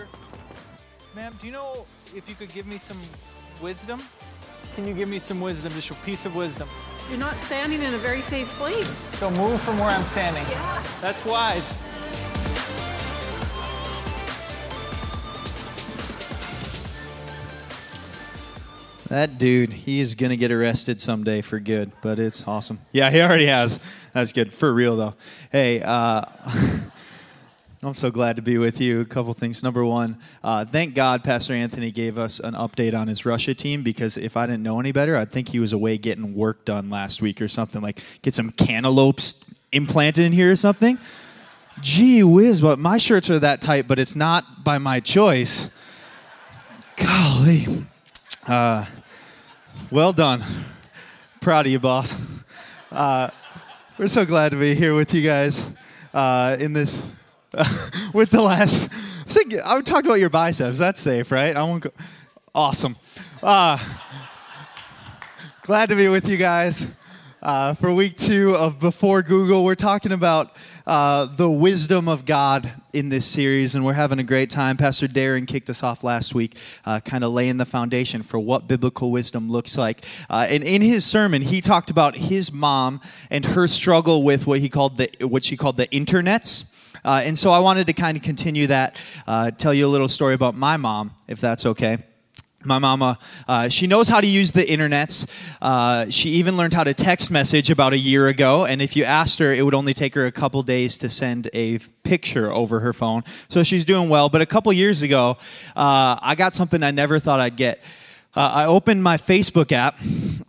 Sure. Ma'am, do you know if you could give me some wisdom? Can you give me some wisdom, just a piece of wisdom? You're not standing in a very safe place. So move from where I'm standing. Yeah. That's wise. That dude, he is going to get arrested someday for good, but it's awesome. Yeah, he already has. That's good. For real, though. Hey, uh, I'm so glad to be with you. A couple things. Number one, uh, thank God Pastor Anthony gave us an update on his Russia team because if I didn't know any better, I'd think he was away getting work done last week or something. Like, get some cantaloupes implanted in here or something. Gee whiz, but my shirts are that tight, but it's not by my choice. Golly. Uh, well done. Proud of you, boss. Uh, we're so glad to be here with you guys uh, in this, with the last. I would talk about your biceps. That's safe, right? I won't go. Awesome. Uh, glad to be with you guys uh, for week two of Before Google. We're talking about uh, the wisdom of God in this series, and we're having a great time. Pastor Darren kicked us off last week, uh, kind of laying the foundation for what biblical wisdom looks like. Uh, and in his sermon, he talked about his mom and her struggle with what he called the what she called the internets. Uh, and so I wanted to kind of continue that, uh, tell you a little story about my mom, if that's okay. My mama uh, she knows how to use the internets. Uh, she even learned how to text message about a year ago and if you asked her it would only take her a couple days to send a picture over her phone. So she's doing well but a couple years ago uh, i got something i never thought i'd get. Uh, i opened my facebook app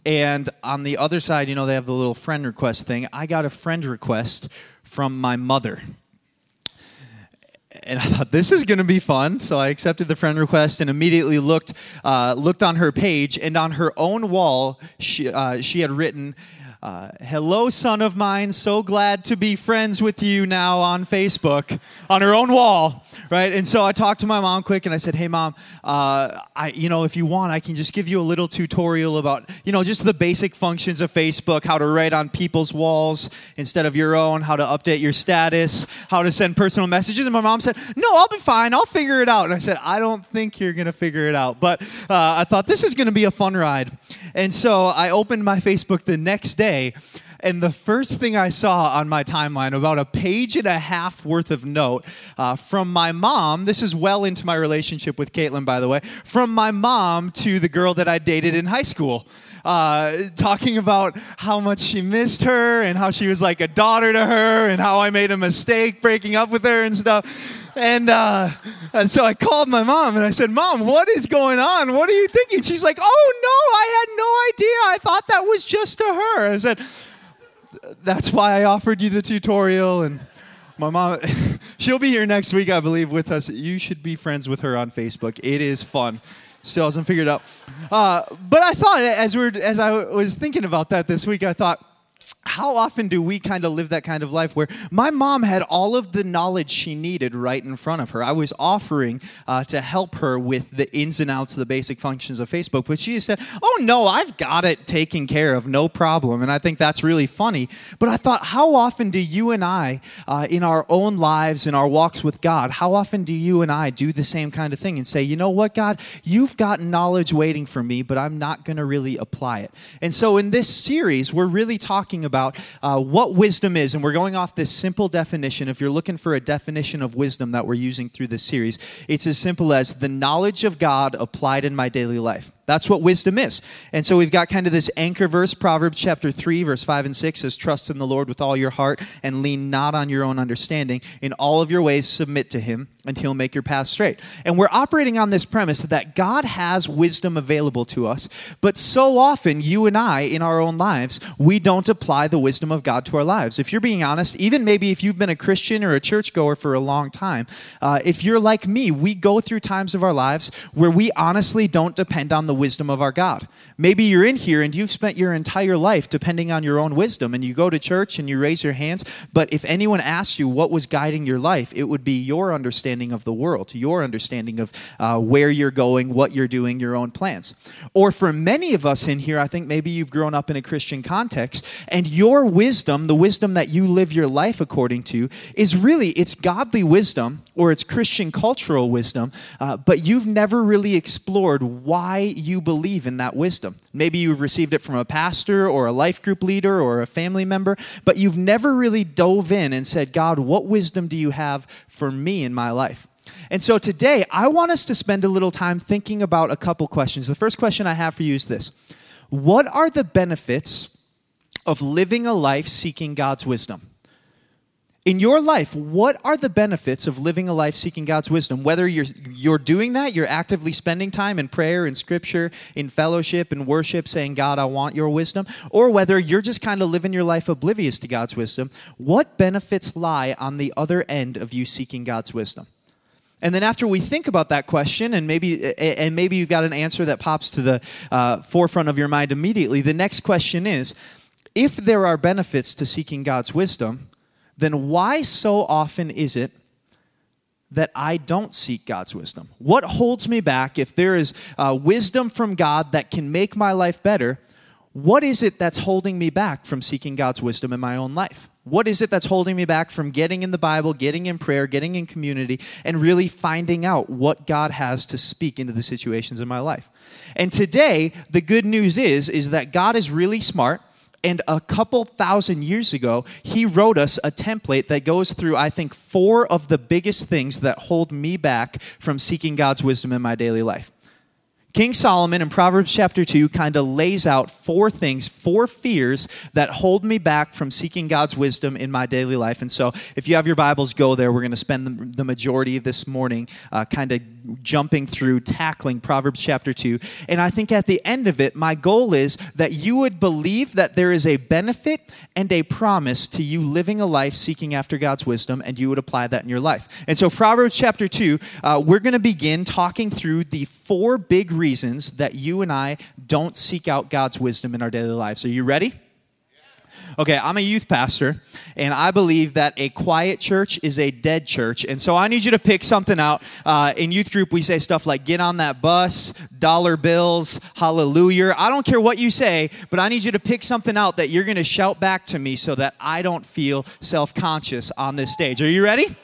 and on the other side you know they have the little friend request thing. I got a friend request from my mother and I thought this is going to be fun. So I accepted the friend request and immediately looked uh, looked on her page, and on her own wall, she uh, she had written. Uh, hello, son of mine. So glad to be friends with you now on Facebook, on her own wall, right? And so I talked to my mom quick, and I said, "Hey, mom, uh, I, you know, if you want, I can just give you a little tutorial about, you know, just the basic functions of Facebook, how to write on people's walls instead of your own, how to update your status, how to send personal messages." And my mom said, "No, I'll be fine. I'll figure it out." And I said, "I don't think you're gonna figure it out," but uh, I thought this is gonna be a fun ride, and so I opened my Facebook the next day and the first thing I saw on my timeline, about a page and a half worth of note uh, from my mom, this is well into my relationship with Caitlin, by the way, from my mom to the girl that I dated in high school. Uh, talking about how much she missed her and how she was like a daughter to her and how I made a mistake breaking up with her and stuff. And, uh, and so I called my mom and I said, Mom, what is going on? What are you thinking? She's like, Oh, no, I had no idea. I thought that was just to her. I said, That's why I offered you the tutorial. And my mom, she'll be here next week, I believe, with us. You should be friends with her on Facebook. It is fun. Still hasn't figured out. Uh, but I thought, as, we're, as I was thinking about that this week, I thought, how often do we kind of live that kind of life where my mom had all of the knowledge she needed right in front of her? I was offering uh, to help her with the ins and outs of the basic functions of Facebook, but she said, Oh, no, I've got it taken care of, no problem. And I think that's really funny. But I thought, how often do you and I, uh, in our own lives, in our walks with God, how often do you and I do the same kind of thing and say, You know what, God, you've got knowledge waiting for me, but I'm not going to really apply it? And so in this series, we're really talking about about uh, what wisdom is, and we're going off this simple definition. If you're looking for a definition of wisdom that we're using through this series, it's as simple as the knowledge of God applied in my daily life. That's what wisdom is. And so we've got kind of this anchor verse, Proverbs chapter 3, verse 5 and 6 says, Trust in the Lord with all your heart and lean not on your own understanding. In all of your ways, submit to him, and he'll make your path straight. And we're operating on this premise that God has wisdom available to us, but so often, you and I, in our own lives, we don't apply the wisdom of God to our lives. If you're being honest, even maybe if you've been a Christian or a churchgoer for a long time, uh, if you're like me, we go through times of our lives where we honestly don't depend on the wisdom of our God. Maybe you're in here and you've spent your entire life depending on your own wisdom, and you go to church and you raise your hands. But if anyone asks you what was guiding your life, it would be your understanding of the world, your understanding of uh, where you're going, what you're doing, your own plans. Or for many of us in here, I think maybe you've grown up in a Christian context, and your wisdom, the wisdom that you live your life according to, is really it's godly wisdom or it's Christian cultural wisdom, uh, but you've never really explored why you believe in that wisdom. Maybe you've received it from a pastor or a life group leader or a family member, but you've never really dove in and said, God, what wisdom do you have for me in my life? And so today, I want us to spend a little time thinking about a couple questions. The first question I have for you is this What are the benefits of living a life seeking God's wisdom? In your life, what are the benefits of living a life seeking God's wisdom? Whether you're, you're doing that, you're actively spending time in prayer, in scripture, in fellowship, in worship, saying, God, I want your wisdom, or whether you're just kind of living your life oblivious to God's wisdom, what benefits lie on the other end of you seeking God's wisdom? And then after we think about that question, and maybe and maybe you've got an answer that pops to the uh, forefront of your mind immediately, the next question is, if there are benefits to seeking God's wisdom, then why so often is it that I don't seek God's wisdom? What holds me back if there is uh, wisdom from God that can make my life better? What is it that's holding me back from seeking God's wisdom in my own life? What is it that's holding me back from getting in the Bible, getting in prayer, getting in community, and really finding out what God has to speak into the situations in my life? And today, the good news is, is that God is really smart and a couple thousand years ago, he wrote us a template that goes through, I think, four of the biggest things that hold me back from seeking God's wisdom in my daily life. King Solomon in Proverbs chapter 2 kind of lays out four things, four fears that hold me back from seeking God's wisdom in my daily life. And so, if you have your Bibles, go there. We're going to spend the, majority of this morning uh, kind of jumping through, tackling Proverbs chapter 2. And I think at the end of it, my goal is that you would believe that there is a benefit and a promise to you living a life seeking after God's wisdom, and you would apply that in your life. And so, Proverbs chapter 2, uh, we're going to begin talking through the four big reasons that you and I don't seek out God's wisdom in our daily lives. Are you ready? Okay, I'm a youth pastor, and I believe that a quiet church is a dead church. And so I need you to pick something out. Uh, in youth group, we say stuff like get on that bus, dollar bills, hallelujah. I don't care what you say, but I need you to pick something out that you're going to shout back to me so that I don't feel self conscious on this stage. Are you ready?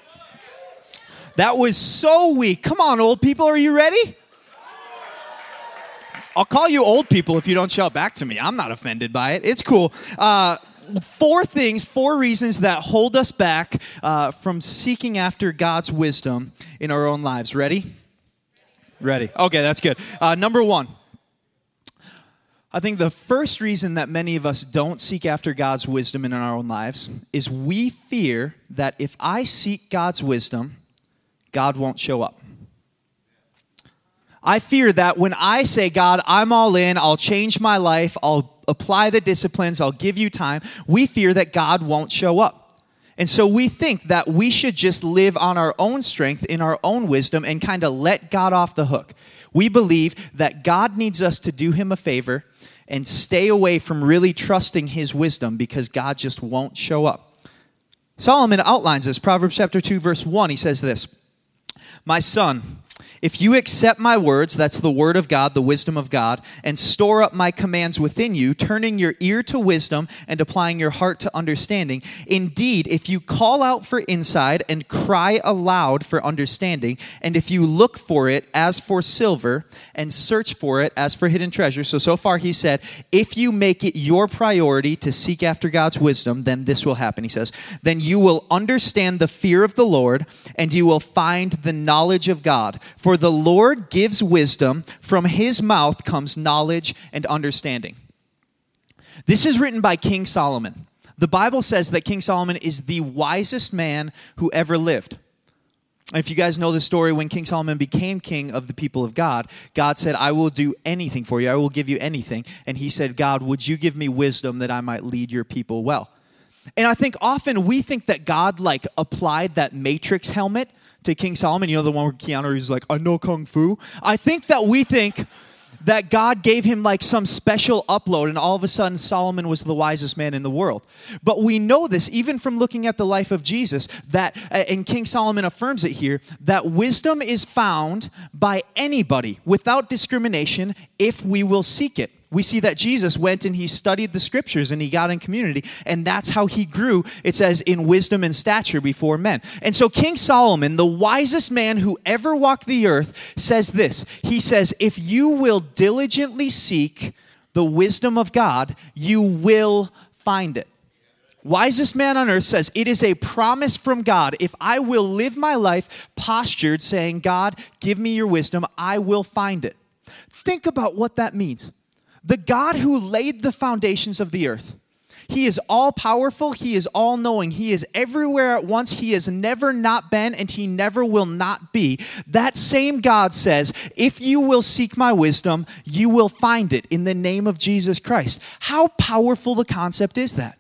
That was so weak. Come on, old people, are you ready? I'll call you old people if you don't shout back to me. I'm not offended by it. It's cool. Uh, four things, four reasons that hold us back uh, from seeking after God's wisdom in our own lives. Ready? Ready. Okay, that's good. Uh, number one. I think the first reason that many of us don't seek after God's wisdom in our own lives is we fear that if I seek God's wisdom, God won't show up. I fear that when I say, God, I'm all in, I'll change my life, I'll apply the disciplines, I'll give you time, we fear that God won't show up. And so we think that we should just live on our own strength, in our own wisdom, and kind of let God off the hook. We believe that God needs us to do him a favor and stay away from really trusting his wisdom because God just won't show up. Solomon outlines this. Proverbs chapter 2, verse 1, he says this My son, if you accept my words, that's the word of God, the wisdom of God, and store up my commands within you, turning your ear to wisdom and applying your heart to understanding, indeed, if you call out for insight and cry aloud for understanding, and if you look for it as for silver and search for it as for hidden treasure. So, so far he said, if you make it your priority to seek after God's wisdom, then this will happen, he says. Then you will understand the fear of the Lord and you will find the knowledge of God. The Lord gives wisdom, from his mouth comes knowledge and understanding. This is written by King Solomon. The Bible says that King Solomon is the wisest man who ever lived. if you guys know the story, when King Solomon became king of the people of God, God said, I will do anything for you. I will give you anything. And he said, God, would you give me wisdom that I might lead your people well? And I think often we think that God like applied that matrix helmet to King Solomon. You know, the one where Keanu Reeves is like, I know Kung Fu. I think that we think that God gave him like some special upload, and all of a sudden Solomon was the wisest man in the world. But we know this even from looking at the life of Jesus, that, uh, and King Solomon affirms it here, that wisdom is found by anybody without discrimination if we will seek it we see that Jesus went and he studied the scriptures and he got in community, and that's how he grew, it says, in wisdom and stature before men. And so King Solomon, the wisest man who ever walked the earth, says this He says, If you will diligently seek the wisdom of God, you will find it. Wisest man on earth says, It is a promise from God. If I will live my life postured, saying, God, give me your wisdom, I will find it. Think about what that means the God who laid the foundations of the earth. He is all powerful. He is all knowing. He is everywhere at once. He has never not been and he never will not be. That same God says, If you will seek my wisdom, you will find it in the name of Jesus Christ. How powerful the concept is that?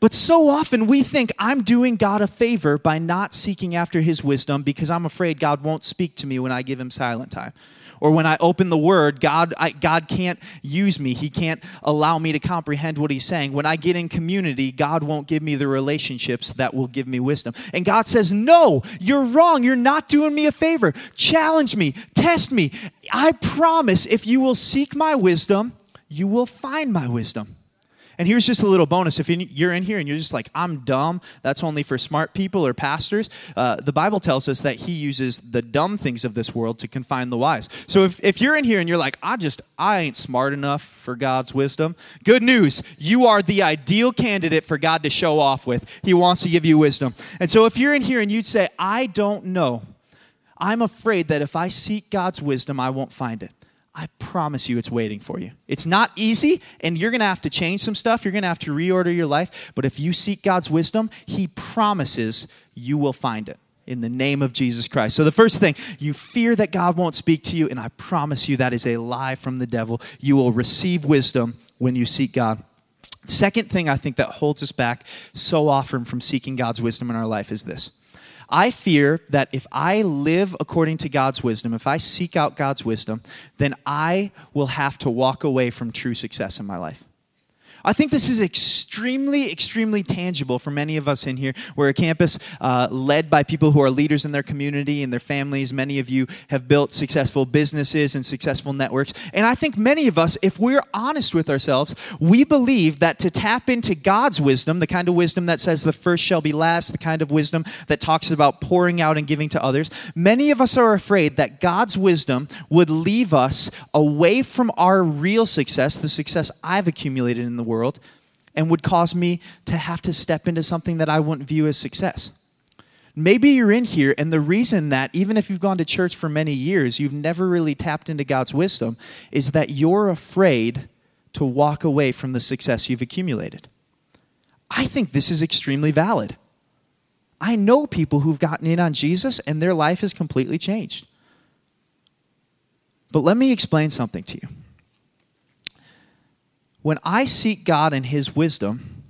But so often we think I'm doing God a favor by not seeking after his wisdom because I'm afraid God won't speak to me when I give him silent time or when I open the word, God, I, God can't use me. He can't allow me to comprehend what he's saying. When I get in community, God won't give me the relationships that will give me wisdom. And God says, No, you're wrong. You're not doing me a favor. Challenge me, test me. I promise if you will seek my wisdom, you will find my wisdom. And here's just a little bonus. If you're in here and you're just like, I'm dumb, that's only for smart people or pastors, uh, the Bible tells us that he uses the dumb things of this world to confine the wise. So if, if you're in here and you're like, I just, I ain't smart enough for God's wisdom, good news. You are the ideal candidate for God to show off with. He wants to give you wisdom. And so if you're in here and you'd say, I don't know, I'm afraid that if I seek God's wisdom, I won't find it. I promise you it's waiting for you. It's not easy, and you're going to have to change some stuff. You're going to have to reorder your life. But if you seek God's wisdom, He promises you will find it in the name of Jesus Christ. So, the first thing, you fear that God won't speak to you, and I promise you that is a lie from the devil. You will receive wisdom when you seek God. Second thing I think that holds us back so often from seeking God's wisdom in our life is this I fear that if I live according to God's wisdom, if I seek out God's wisdom, then I will have to walk away from true success in my life. I think this is extremely, extremely tangible for many of us in here. We're a campus uh, led by people who are leaders in their community and their families. Many of you have built successful businesses and successful networks. And I think many of us, if we're honest with ourselves, we believe that to tap into God's wisdom, the kind of wisdom that says the first shall be last, the kind of wisdom that talks about pouring out and giving to others, many of us are afraid that God's wisdom would leave us away from our real success, the success I've accumulated in the world and would cause me to have to step into something that I wouldn't view as success. Maybe you're in here, and the reason that, even if you've gone to church for many years, you've never really tapped into God's wisdom is that you're afraid to walk away from the success you've accumulated. I think this is extremely valid. I know people who've gotten in on Jesus and their life has completely changed. But let me explain something to you. When I seek God and His wisdom,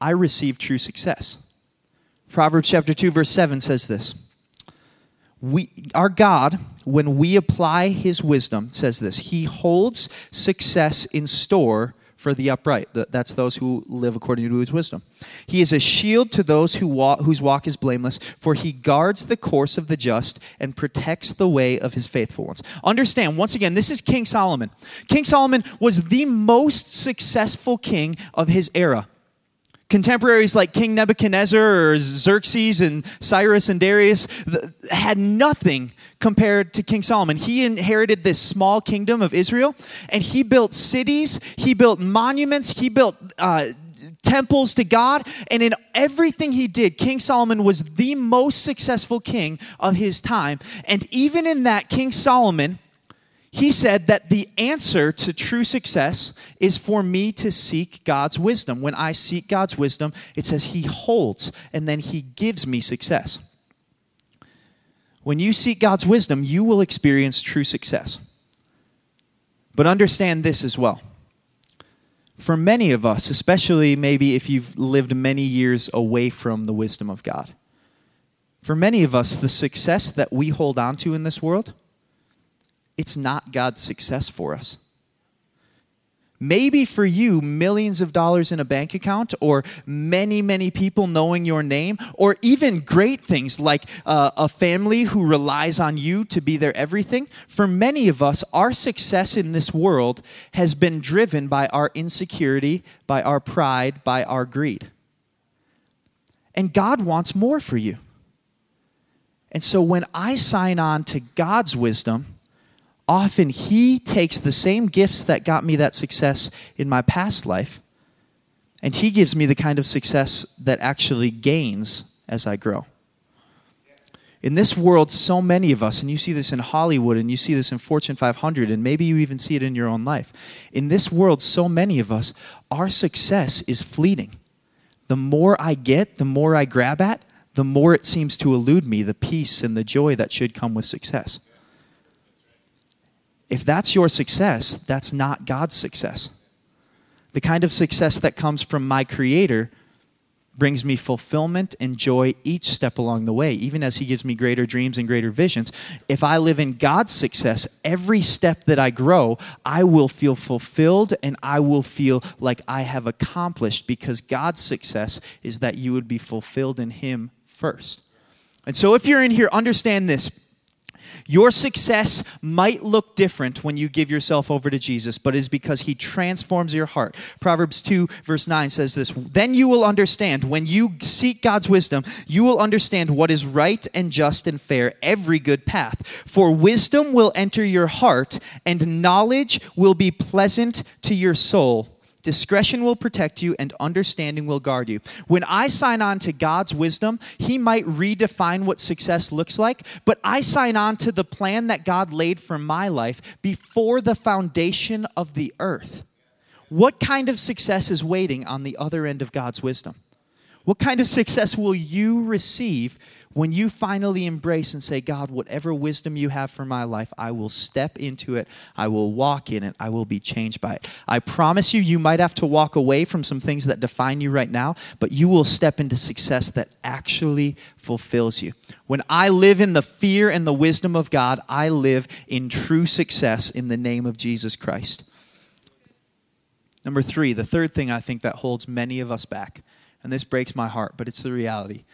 I receive true success. Proverbs chapter 2, verse 7 says this. We, our God, when we apply His wisdom, says this He holds success in store for the upright. That's those who live according to his wisdom. He is a shield to those who walk, whose walk is blameless, for he guards the course of the just and protects the way of his faithful ones. Understand, once again, this is King Solomon. King Solomon was the most successful king of his era contemporaries like King Nebuchadnezzar or Xerxes and Cyrus and Darius had nothing compared to King Solomon. He inherited this small kingdom of Israel and he built cities, he built monuments, he built uh, temples to God. And in everything he did, King Solomon was the most successful king of his time. And even in that, King Solomon he said that the answer to true success is for me to seek God's wisdom. When I seek God's wisdom, it says He holds and then He gives me success. When you seek God's wisdom, you will experience true success. But understand this as well. For many of us, especially maybe if you've lived many years away from the wisdom of God, for many of us, the success that we hold on to in this world it's not God's success for us. Maybe for you, millions of dollars in a bank account, or many, many people knowing your name, or even great things like uh, a family who relies on you to be their everything. For many of us, our success in this world has been driven by our insecurity, by our pride, by our greed. And God wants more for you. And so when I sign on to God's wisdom, often He takes the same gifts that got me that success in my past life, and He gives me the kind of success that actually gains as I grow. In this world, so many of us, and you see this in Hollywood and you see this in Fortune 500, and maybe you even see it in your own life. In this world, so many of us, our success is fleeting. The more I get, the more I grab at, the more it seems to elude me the peace and the joy that should come with success. If that's your success, that's not God's success. The kind of success that comes from my Creator brings me fulfillment and joy each step along the way, even as He gives me greater dreams and greater visions. If I live in God's success, every step that I grow, I will feel fulfilled and I will feel like I have accomplished because God's success is that you would be fulfilled in Him first. And so if you're in here, understand this. Your success might look different when you give yourself over to Jesus, but it is because he transforms your heart. Proverbs 2, verse 9 says this Then you will understand, when you seek God's wisdom, you will understand what is right and just and fair, every good path. For wisdom will enter your heart, and knowledge will be pleasant to your soul. Discretion will protect you, and understanding will guard you. When I sign on to God's wisdom, He might redefine what success looks like, but I sign on to the plan that God laid for my life before the foundation of the earth. What kind of success is waiting on the other end of God's wisdom? What kind of success will you receive when you finally embrace and say, God, whatever wisdom you have for my life, I will step into it, I will walk in it, I will be changed by it. I promise you, you might have to walk away from some things that define you right now, but you will step into success that actually fulfills you. When I live in the fear and the wisdom of God, I live in true success in the name of Jesus Christ. Number three, the third thing I think that holds many of us back, and this breaks my heart, but it's the reality.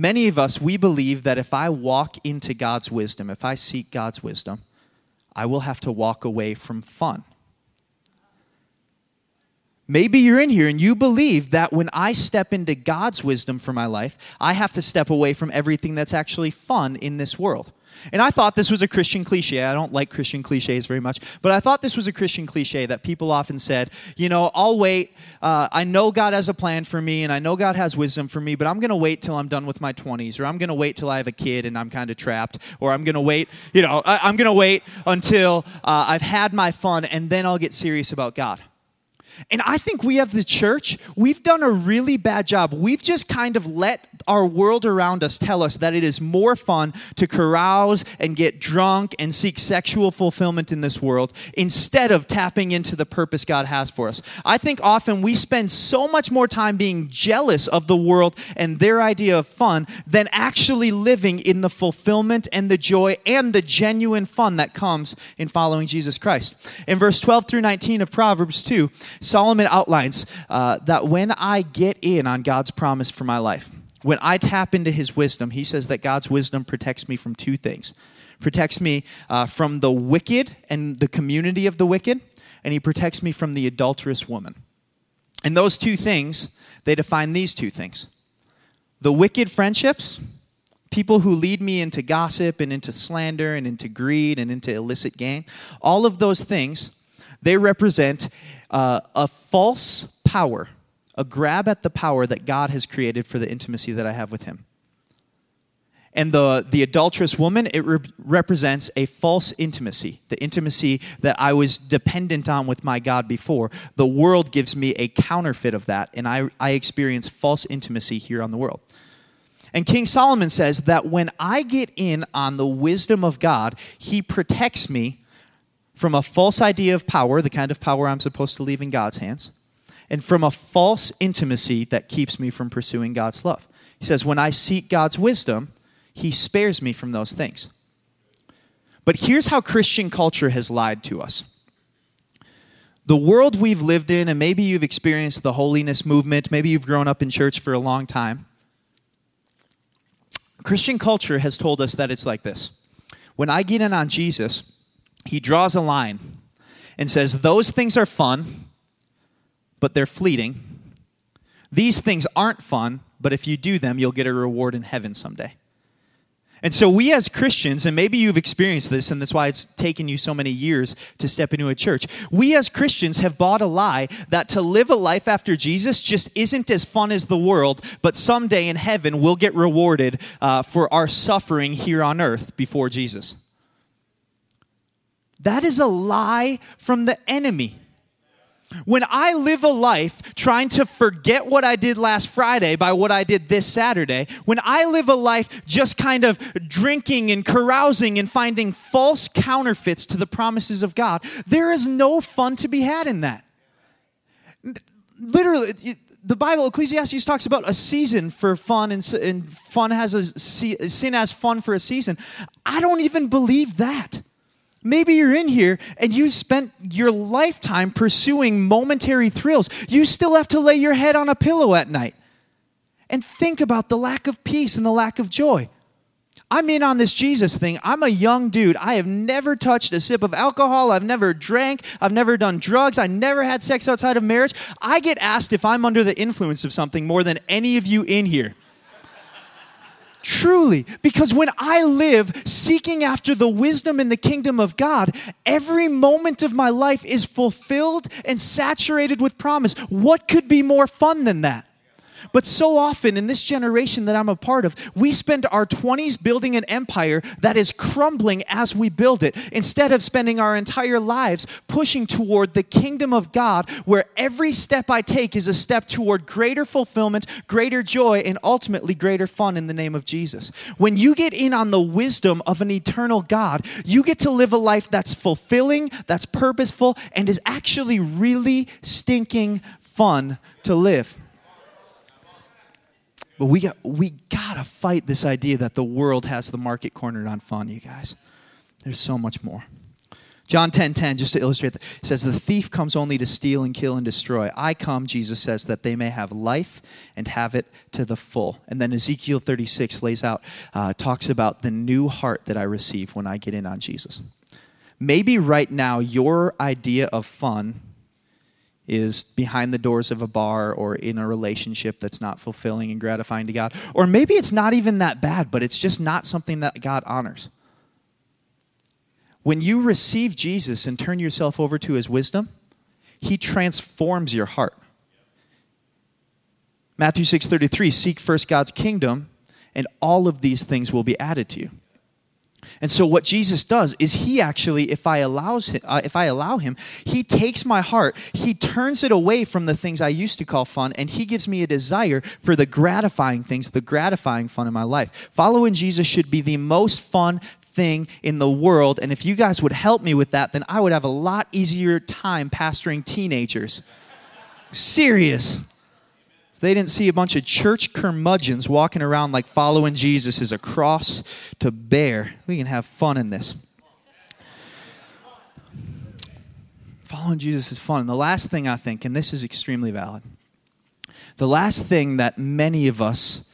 Many of us, we believe that if I walk into God's wisdom, if I seek God's wisdom, I will have to walk away from fun. Maybe you're in here and you believe that when I step into God's wisdom for my life, I have to step away from everything that's actually fun in this world. And I thought this was a Christian cliche. I don't like Christian cliches very much, but I thought this was a Christian cliche that people often said, you know, I'll wait. Uh, I know God has a plan for me and I know God has wisdom for me, but I'm going to wait till I'm done with my 20s, or I'm going to wait till I have a kid and I'm kind of trapped, or I'm going to wait, you know, I, am going to wait until uh, I've had my fun and then I'll get serious about God. And I think we have the church, we've done a really bad job. We've just kind of let our world around us tell us that it is more fun to carouse and get drunk and seek sexual fulfillment in this world instead of tapping into the purpose God has for us. I think often we spend so much more time being jealous of the world and their idea of fun than actually living in the fulfillment and the joy and the genuine fun that comes in following Jesus Christ. In verse 12 through 19 of Proverbs 2, Solomon outlines uh, that when I get in on God's promise for my life, when I tap into his wisdom, he says that God's wisdom protects me from two things protects me uh, from the wicked and the community of the wicked, and he protects me from the adulterous woman. And those two things, they define these two things the wicked friendships, people who lead me into gossip and into slander and into greed and into illicit gain, all of those things, they represent uh, a false power, a grab at the power that God has created for the intimacy that I have with Him. And the, the adulterous woman, it re- represents a false intimacy, the intimacy that I was dependent on with my God before. The world gives me a counterfeit of that, and I, I experience false intimacy here on the world. And King Solomon says that when I get in on the wisdom of God, he protects me from a false idea of power, the kind of power I'm supposed to leave in God's hands, and from a false intimacy that keeps me from pursuing God's love. He says, When I seek God's wisdom, He spares me from those things. But here's how Christian culture has lied to us. The world we've lived in, and maybe you've experienced the holiness movement, maybe you've grown up in church for a long time. Christian culture has told us that it's like this. When I get in on Jesus, he draws a line and says, Those things are fun, but they're fleeting. These things aren't fun, but if you do them, you'll get a reward in heaven someday. And so, we as Christians, and maybe you've experienced this, and that's why it's taken you so many years to step into a church. We as Christians have bought a lie that to live a life after Jesus just isn't as fun as the world, but someday in heaven we'll get rewarded uh, for our suffering here on earth before Jesus. That is a lie from the enemy. When I live a life trying to forget what I did last Friday by what I did this Saturday, when I live a life just kind of drinking and carousing and finding false counterfeits to the promises of God, there is no fun to be had in that. Literally, the Bible, Ecclesiastes talks about a season for fun, and, and fun has a sin has fun for a season. I don't even believe that. Maybe you're in here and you spent your lifetime pursuing momentary thrills. You still have to lay your head on a pillow at night and think about the lack of peace and the lack of joy. I'm in on this Jesus thing. I'm a young dude. I have never touched a sip of alcohol. I've never drank. I've never done drugs. I never had sex outside of marriage. I get asked if I'm under the influence of something more than any of you in here. Truly, because when I live seeking after the wisdom in the kingdom of God, every moment of my life is fulfilled and saturated with promise. What could be more fun than that? But so often in this generation that I'm a part of, we spend our 20s building an empire that is crumbling as we build it, instead of spending our entire lives pushing toward the kingdom of God, where every step I take is a step toward greater fulfillment, greater joy, and ultimately greater fun in the name of Jesus. When you get in on the wisdom of an eternal God, you get to live a life that's fulfilling, that's purposeful, and is actually really stinking fun to live. But we got we gotta fight this idea that the world has the market cornered on fun, you guys. There's so much more. John 10 10, just to illustrate that, says, The thief comes only to steal and kill and destroy. I come, Jesus says, that they may have life and have it to the full. And then Ezekiel 36 lays out, uh, talks about the new heart that I receive when I get in on Jesus. Maybe right now, your idea of fun is behind the doors of a bar or in a relationship that's not fulfilling and gratifying to God. Or maybe it's not even that bad, but it's just not something that God honors. When you receive Jesus and turn yourself over to his wisdom, he transforms your heart. Matthew 6:33 seek first God's kingdom and all of these things will be added to you. And so what Jesus does is he actually if I allows him, uh, if I allow him, he takes my heart, he turns it away from the things I used to call fun and he gives me a desire for the gratifying things, the gratifying fun in my life. Following Jesus should be the most fun thing in the world and if you guys would help me with that, then I would have a lot easier time pastoring teenagers. Serious they didn't see a bunch of church curmudgeons walking around like following Jesus is a cross to bear. We can have fun in this. Following Jesus is fun. And the last thing I think, and this is extremely valid, the last thing that many of us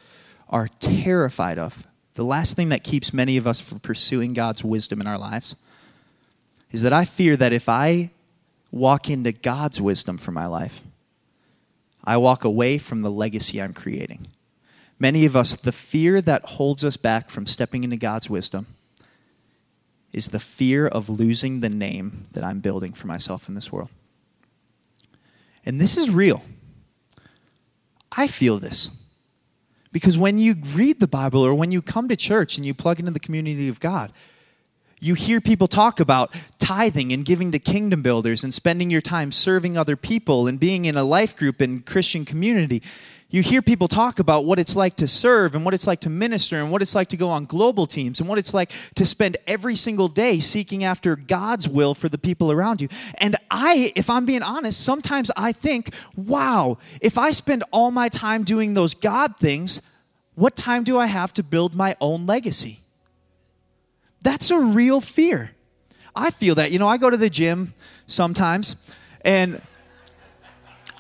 are terrified of, the last thing that keeps many of us from pursuing God's wisdom in our lives, is that I fear that if I walk into God's wisdom for my life, I walk away from the legacy I'm creating. Many of us, the fear that holds us back from stepping into God's wisdom is the fear of losing the name that I'm building for myself in this world. And this is real. I feel this. Because when you read the Bible or when you come to church and you plug into the community of God, you hear people talk about tithing and giving to kingdom builders and spending your time serving other people and being in a life group and Christian community. You hear people talk about what it's like to serve and what it's like to minister and what it's like to go on global teams and what it's like to spend every single day seeking after God's will for the people around you. And I, if I'm being honest, sometimes I think, wow, if I spend all my time doing those God things, what time do I have to build my own legacy? That's a real fear. I feel that. You know, I go to the gym sometimes and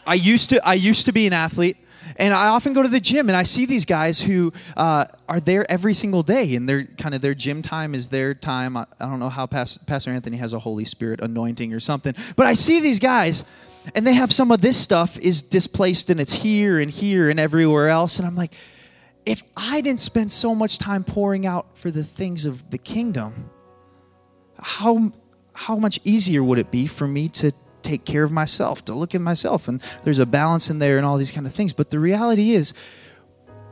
I used to I used to be an athlete and I often go to the gym and I see these guys who uh, are there every single day, and their kind of their gym time is their time. I, I don't know how Pas- Pastor Anthony has a Holy Spirit anointing or something, but I see these guys, and they have some of this stuff is displaced, and it's here and here and everywhere else, and I'm like, if I didn't spend so much time pouring out for the things of the kingdom, how how much easier would it be for me to take care of myself, to look at myself. And there's a balance in there and all these kind of things. But the reality is,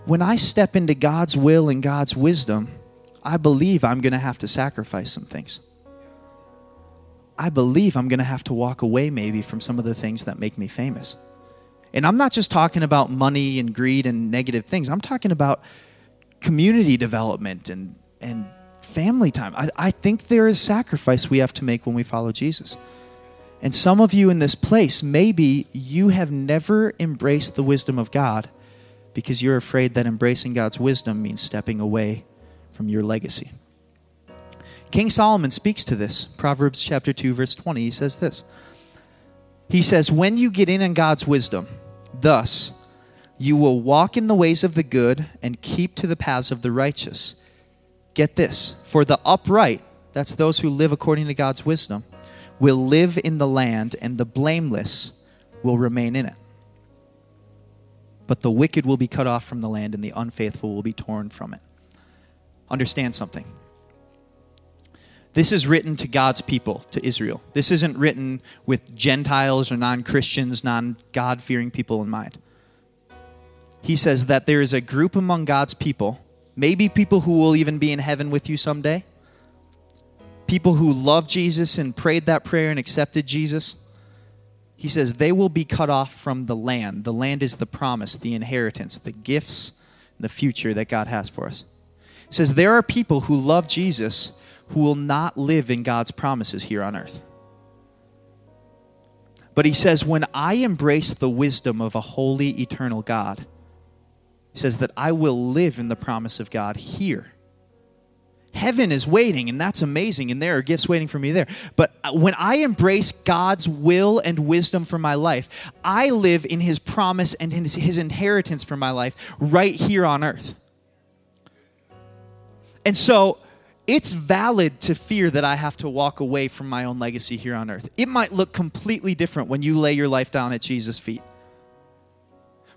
when I step into God's will and God's wisdom, I believe I'm going to have to sacrifice some things. I believe I'm going to have to walk away maybe from some of the things that make me famous. And I'm not just talking about money and greed and negative things. I'm talking about community development and, and family time. I, I think there is sacrifice we have to make when we follow Jesus. And some of you in this place, maybe you have never embraced the wisdom of God because you're afraid that embracing God's wisdom means stepping away from your legacy. King Solomon speaks to this. Proverbs chapter 2 verse 20. He says this. He says, "When you get in on God's wisdom, thus you will walk in the ways of the good and keep to the paths of the righteous." Get this, for the upright, that's those who live according to God's wisdom, will live in the land, and the blameless will remain in it. But the wicked will be cut off from the land, and the unfaithful will be torn from it. Understand something. This is written to God's people, to Israel. This isn't written with Gentiles or non Christians, non God fearing people in mind. He says that there is a group among God's people, maybe people who will even be in heaven with you someday, people who love Jesus and prayed that prayer and accepted Jesus, he says they will be cut off from the land. The land is the promise, the inheritance, the gifts, the future that God has for us. He says there are people who love Jesus who will not live in God's promises here on earth. But he says, when I embrace the wisdom of a holy, eternal God, he says that I will live in the promise of God here heaven is waiting, and that's amazing, and there are gifts waiting for me there. But uh, when I embrace God's will and wisdom for my life, I live in His promise and in His inheritance for my life right here on earth. And so, it's valid to fear that I have to walk away from my own legacy here on earth. It might look completely different when you lay your life down at Jesus' feet.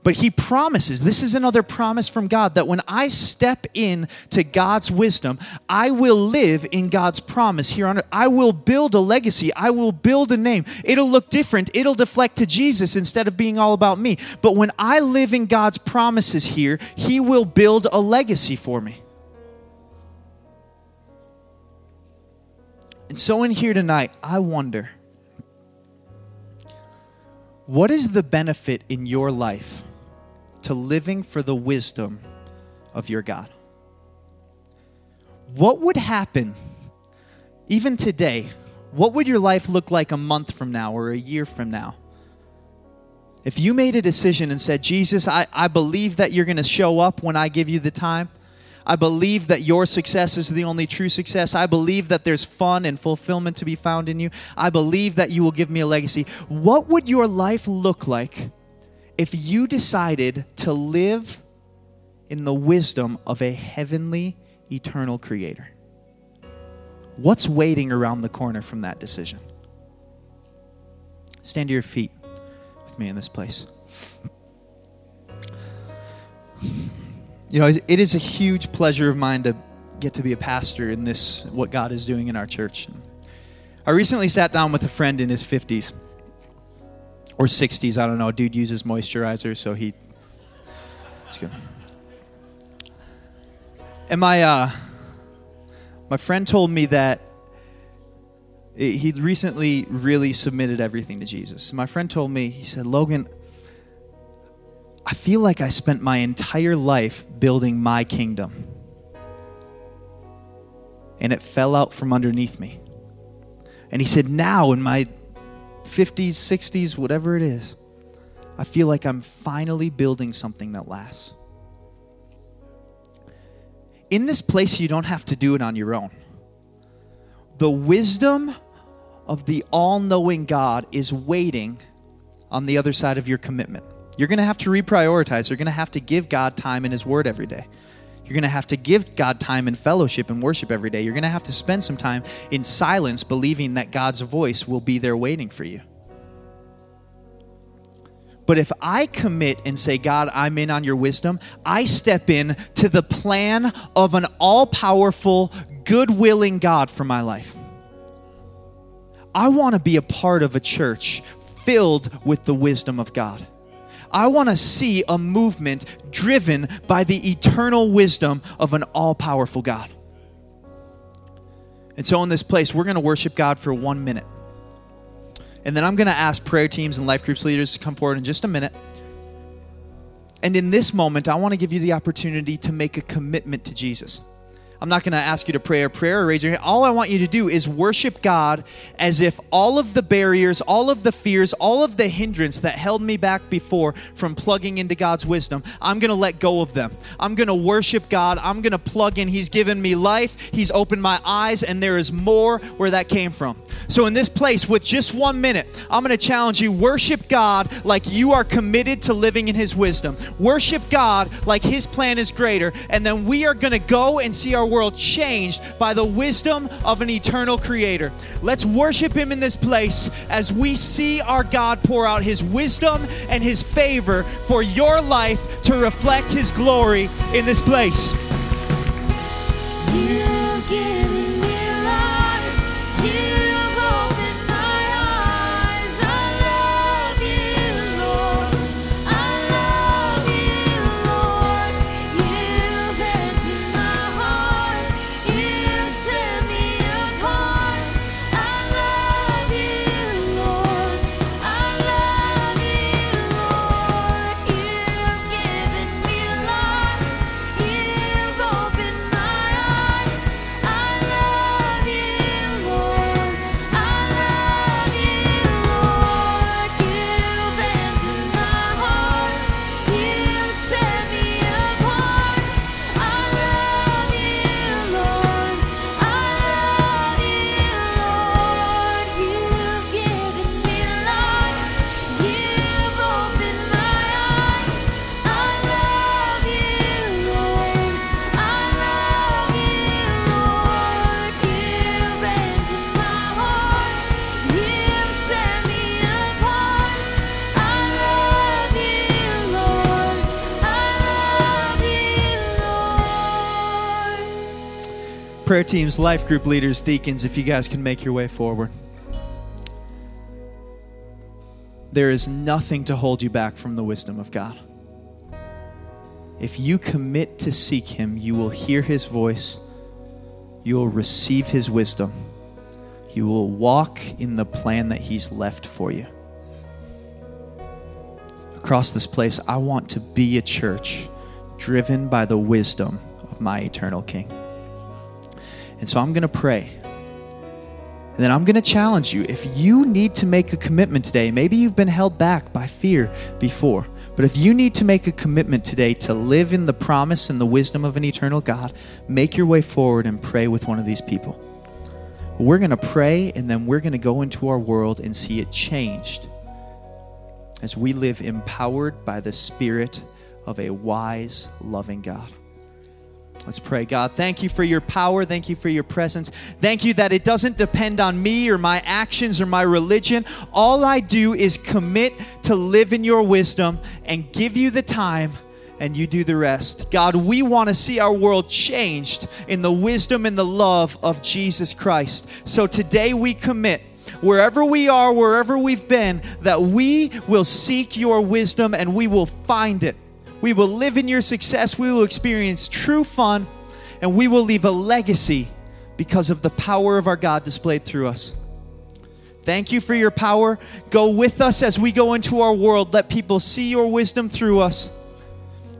But he promises, this is another promise from God, that when I step in to God's wisdom, I will live in God's promise here on earth. I will build a legacy. I will build a name. It'll look different. It'll deflect to Jesus instead of being all about me. But when I live in God's promises here, he will build a legacy for me. And so in here tonight, I wonder what is the benefit in your life to living for the wisdom of your God. What would happen, even today, what would your life look like a month from now or a year from now? If you made a decision and said, Jesus, I, I believe that you're going to show up when I give you the time. I believe that your success is the only true success. I believe that there's fun and fulfillment to be found in you. I believe that you will give me a legacy. What would your life look like if you decided to live in the wisdom of a heavenly, eternal creator? What's waiting around the corner from that decision? Stand to your feet with me in this place. You know, it is a huge pleasure of mine to get to be a pastor in this, what God is doing in our church. I recently sat down with a friend in his 50s or 60s. I don't know. Dude uses moisturizer, so he. It's good. And my uh, my friend told me that he'd recently really submitted everything to Jesus. My friend told me, he said, Logan, I feel like I spent my entire life building my kingdom. And it fell out from underneath me. And he said, now in my 50s, 60s, whatever it is, I feel like I'm finally building something that lasts. In this place, you don't have to do it on your own. the wisdom of the all knowing God is waiting on the other side of your commitment. You're going to have to reprioritize. You're going to have to give God time in His Word every day. You're going to have to give God time in fellowship and worship every day. You're going to have to spend some time in silence, believing that God's voice will be there waiting for you. But if I commit and say, God, I'm in on your wisdom, I step in to the plan of an all powerful, good willing God for my life. I want to be a part of a church filled with the wisdom of God. I want to see a movement driven by the eternal wisdom of an all powerful God. And so, in this place, we're going to worship God for one minute. And then I'm going to ask prayer teams and life groups leaders to come forward in just a minute. And in this moment, I want to give you the opportunity to make a commitment to Jesus. I'm not going to ask you to pray a prayer or raise your hand. All I want you to do is worship God as if all of the barriers, all of the fears, all of the hindrance that held me back before from plugging into God's wisdom, I'm going to let go of them. I'm going to worship God. I'm going to plug in. He's given me life. He's opened my eyes, and there is more where that came from. So, in this place, with just one minute, I'm going to challenge you worship God like you are committed to living in His wisdom. Worship God like His plan is greater. And then we are going to go and see our world changed by the wisdom of an eternal creator. Let's worship him in this place as we see our God pour out his wisdom and his favor for your life to reflect his glory in this place. You've teams, life group leaders, deacons, if you guys can make your way forward. There is nothing to hold you back from the wisdom of God. If you commit to seek Him, you will hear His voice, you will receive His wisdom, you will walk in the plan that He's left for you. Across this place, I want to be a church driven by the wisdom of my eternal King. And so I'm going to pray. And then I'm going to challenge you. If you need to make a commitment today, maybe you've been held back by fear before, but if you need to make a commitment today to live in the promise and the wisdom of an eternal God, make your way forward and pray with one of these people. We're going to pray and then we're going to go into our world and see it changed as we live empowered by the Spirit of a wise, loving God. Let's pray. God, thank you for your power. Thank you for your presence. Thank you that it doesn't depend on me or my actions or my religion. All I do is commit to live in your wisdom and give you the time, and you do the rest. God, we want to see our world changed in the wisdom and the love of Jesus Christ. So today we commit wherever we are, wherever we've been, that we will seek your wisdom and we will find it. We will live in your success. We will experience true fun and we will leave a legacy because of the power of our God displayed through us. Thank you for your power. Go with us as we go into our world. Let people see your wisdom through us.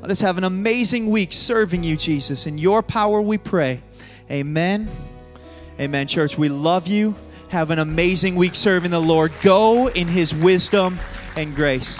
Let us have an amazing week serving you, Jesus. In your power we pray. Amen. Amen, church. We love you. Have an amazing week serving the Lord. Go in his wisdom and grace.